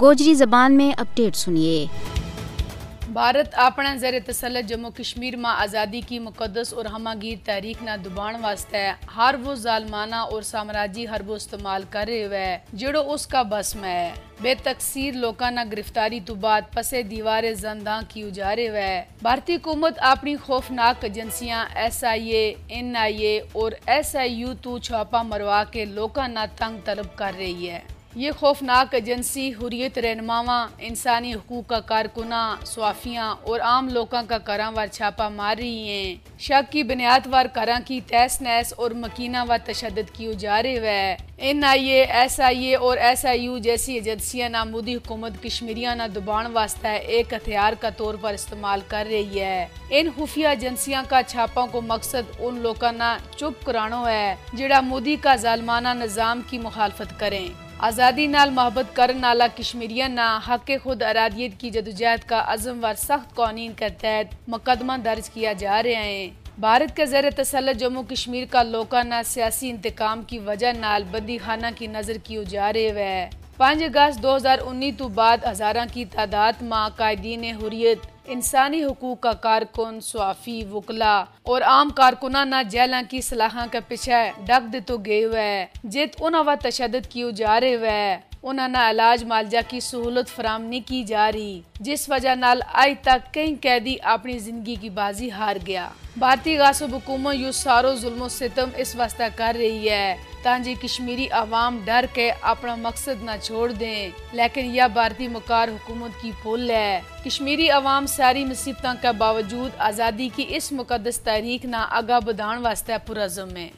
گوجری زبان میں اپڈیٹ سنیے۔ بھارت اپنا زیر تسلط جموں کشمیر ماں آزادی کی مقدس اور ہمہ گیر تحریک نہ دبان واسطے ہر وہ ظالمانہ اور سامراجی حرب استعمال کر رہے ہوئے، جڑو اس کا بس میں۔ ہے بے تقسیر لوکاں نہ گرفتاری تو بعد پسے دیوار زندان کی اجارے ہوئے۔ بھارتی حکومت اپنی خوفناک ایجنسیاں، ایس آئی اے، این آئی اے اور ایس آئی یو تو چھاپا مروا کے لوکاں نہ تنگ طلب کر رہی ہے۔ یہ خوفناک ایجنسی حریت رہنماواں، انسانی حقوق کا کارکنہ صوافیاں اور عام لوکاں کا کراں وار چھاپا مار رہی ہیں۔ شک کی بنیاد وار کراں کی تیس نیس اور مکینہ و تشدد کی اجارے ہوئے N I a, S I اے اور ایس آئی یو جیسی ایجنسیاں نہ مودی حکومت کشمیریاں نہ دبان واسطہ ایک ہتھیار کا طور پر استعمال کر رہی ہے۔ ان خفیہ ایجنسیاں کا چھاپوں کو مقصد ان لوکاں نہ چپ کرانو ہے جڑا مودی کا ظالمانہ نظام کی مخالفت کریں۔ آزادی نال محبت کرن نالا کشمیریہ نا حق خود ارادیت کی جدوجہد کا عزم ور سخت قوانین کے تحت مقدمہ درج کیا جا رہے ہیں۔ بھارت کے زیر تسلط جموں کشمیر کا لوکانہ سیاسی انتقام کی وجہ نال بندی خانہ کی نظر کی اجارے ہوئے پانچ اگست دو ہزار انی تو بعد ہزاراں کی تعداد ماں قائدین حریت انسانی حقوق کا کارکن، صوافی، وکلا اور عام کارکنان نہ کی صلاحاں کا پیچھے ڈک دے تو گئے ہوئے۔ جت انہوں تشدد کیوں جا رہے ہوئے۔ انہوں نے علاج مالجہ کی سہولت فراہم نہیں کی جا رہی، جس وجہ نال آئی تک کئی قیدی اپنی زندگی کی بازی ہار گیا۔ بھارتی غاصب حکومت یو سارو ظلم و ستم اس واسطہ کر رہی ہے تانجی کشمیری عوام ڈر کے اپنا مقصد نہ چھوڑ دیں۔ لیکن یہ بھارتی مکار حکومت کی پھول ہے۔ کشمیری عوام ساری مصیبتوں کے باوجود آزادی کی اس مقدس تحریک نہ آگاہ بدھان واسطہ پرعزم ہے۔